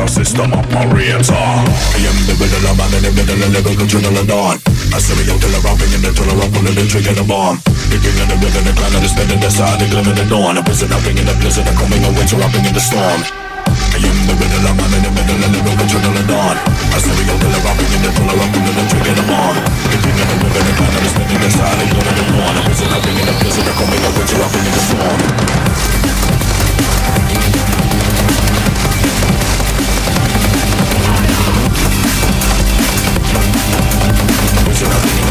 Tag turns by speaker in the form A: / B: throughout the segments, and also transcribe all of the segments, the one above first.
A: the system operator. I am the middle of man in the middle of living adrenaline on. A serial killer robbing in the tiller of pulling the trigger the bomb. The in the rhythm, the clan of the spinning, the side, the glimmer, the dawn. A prison hopping in the blizzard, a coming of winter rapping in the storm. I am the riddle of man in the middle of living adrenaline on. A serial killer robbing in the tiller of pulling the trigger the bomb. The king of the rhythm, the clan of the spinning, the side, the glimmer, the dawn. A prison hopping in the blizzard, a coming of winter hopping in the storm.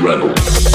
B: Rebel.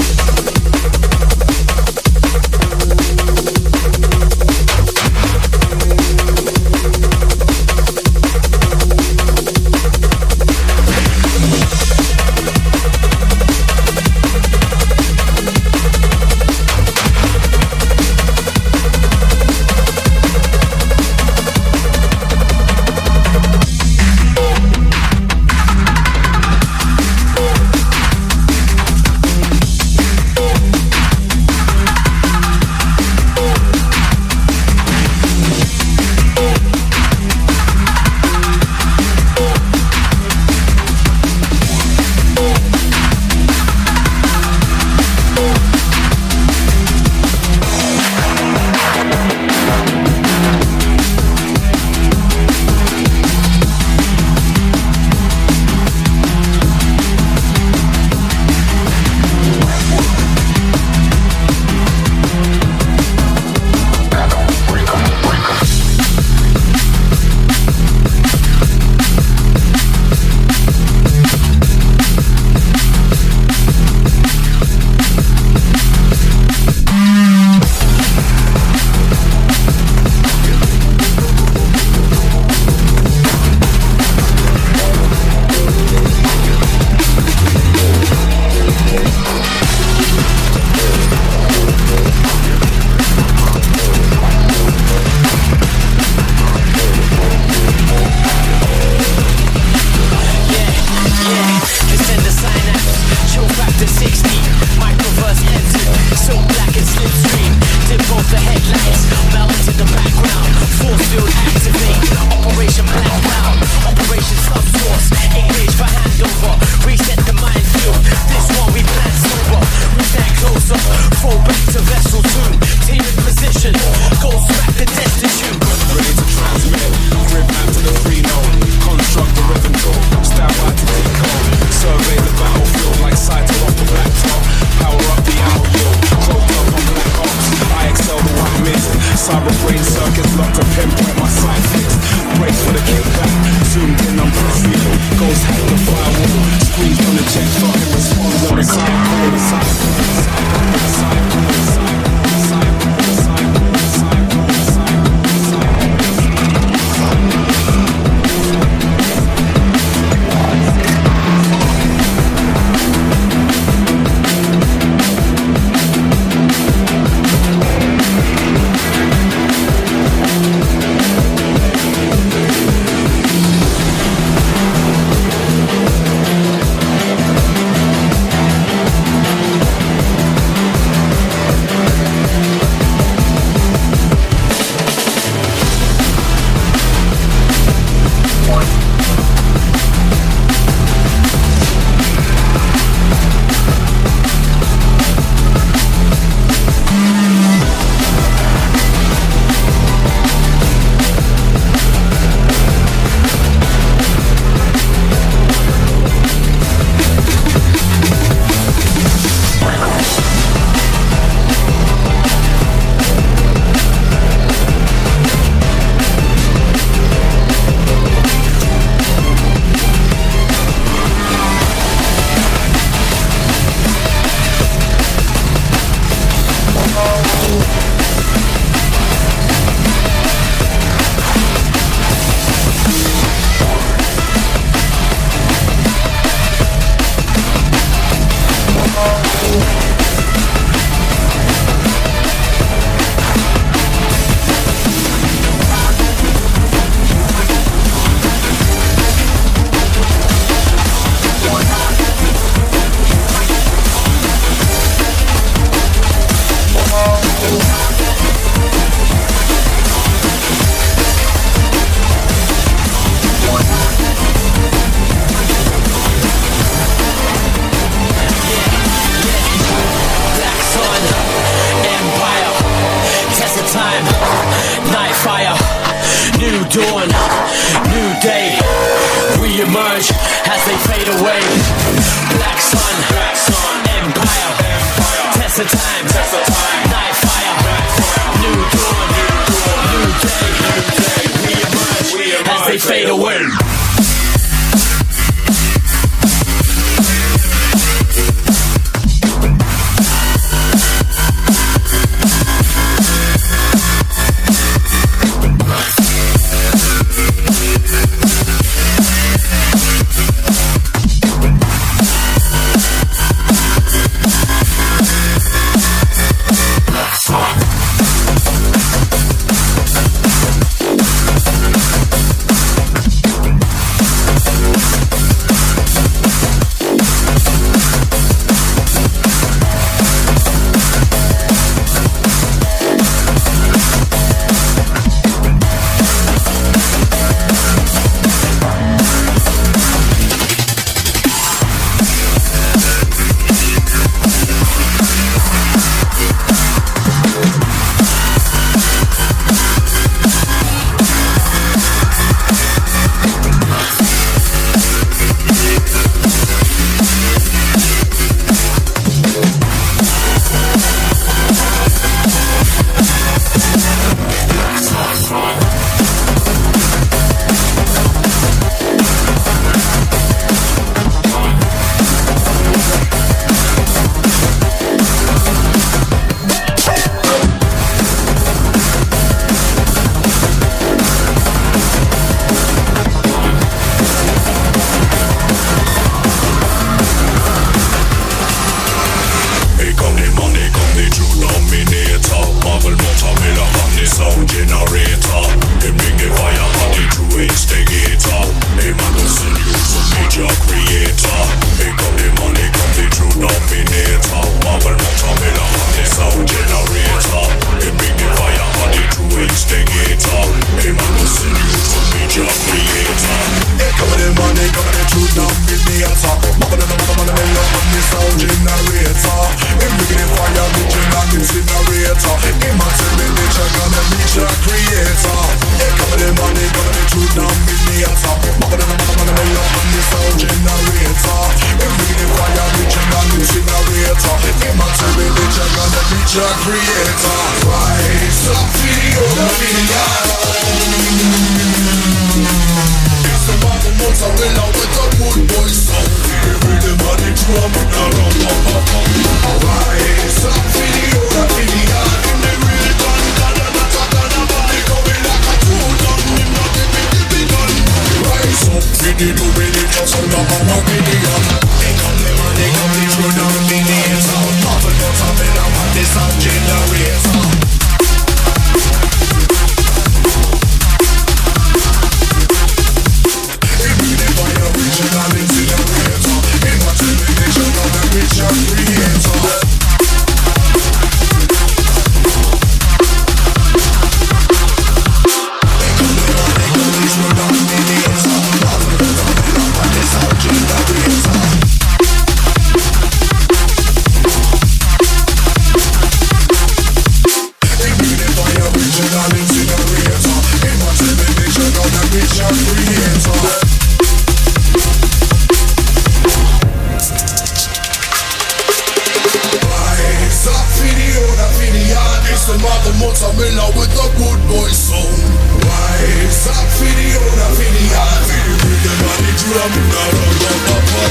A: The. Da da da da da.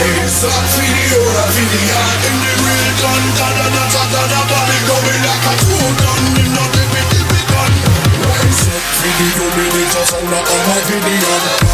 A: Rise up for the for the in the real gun. Da da da da da da. Going like a true gun. Not the the bit gun. Rise up for the just sound like a video.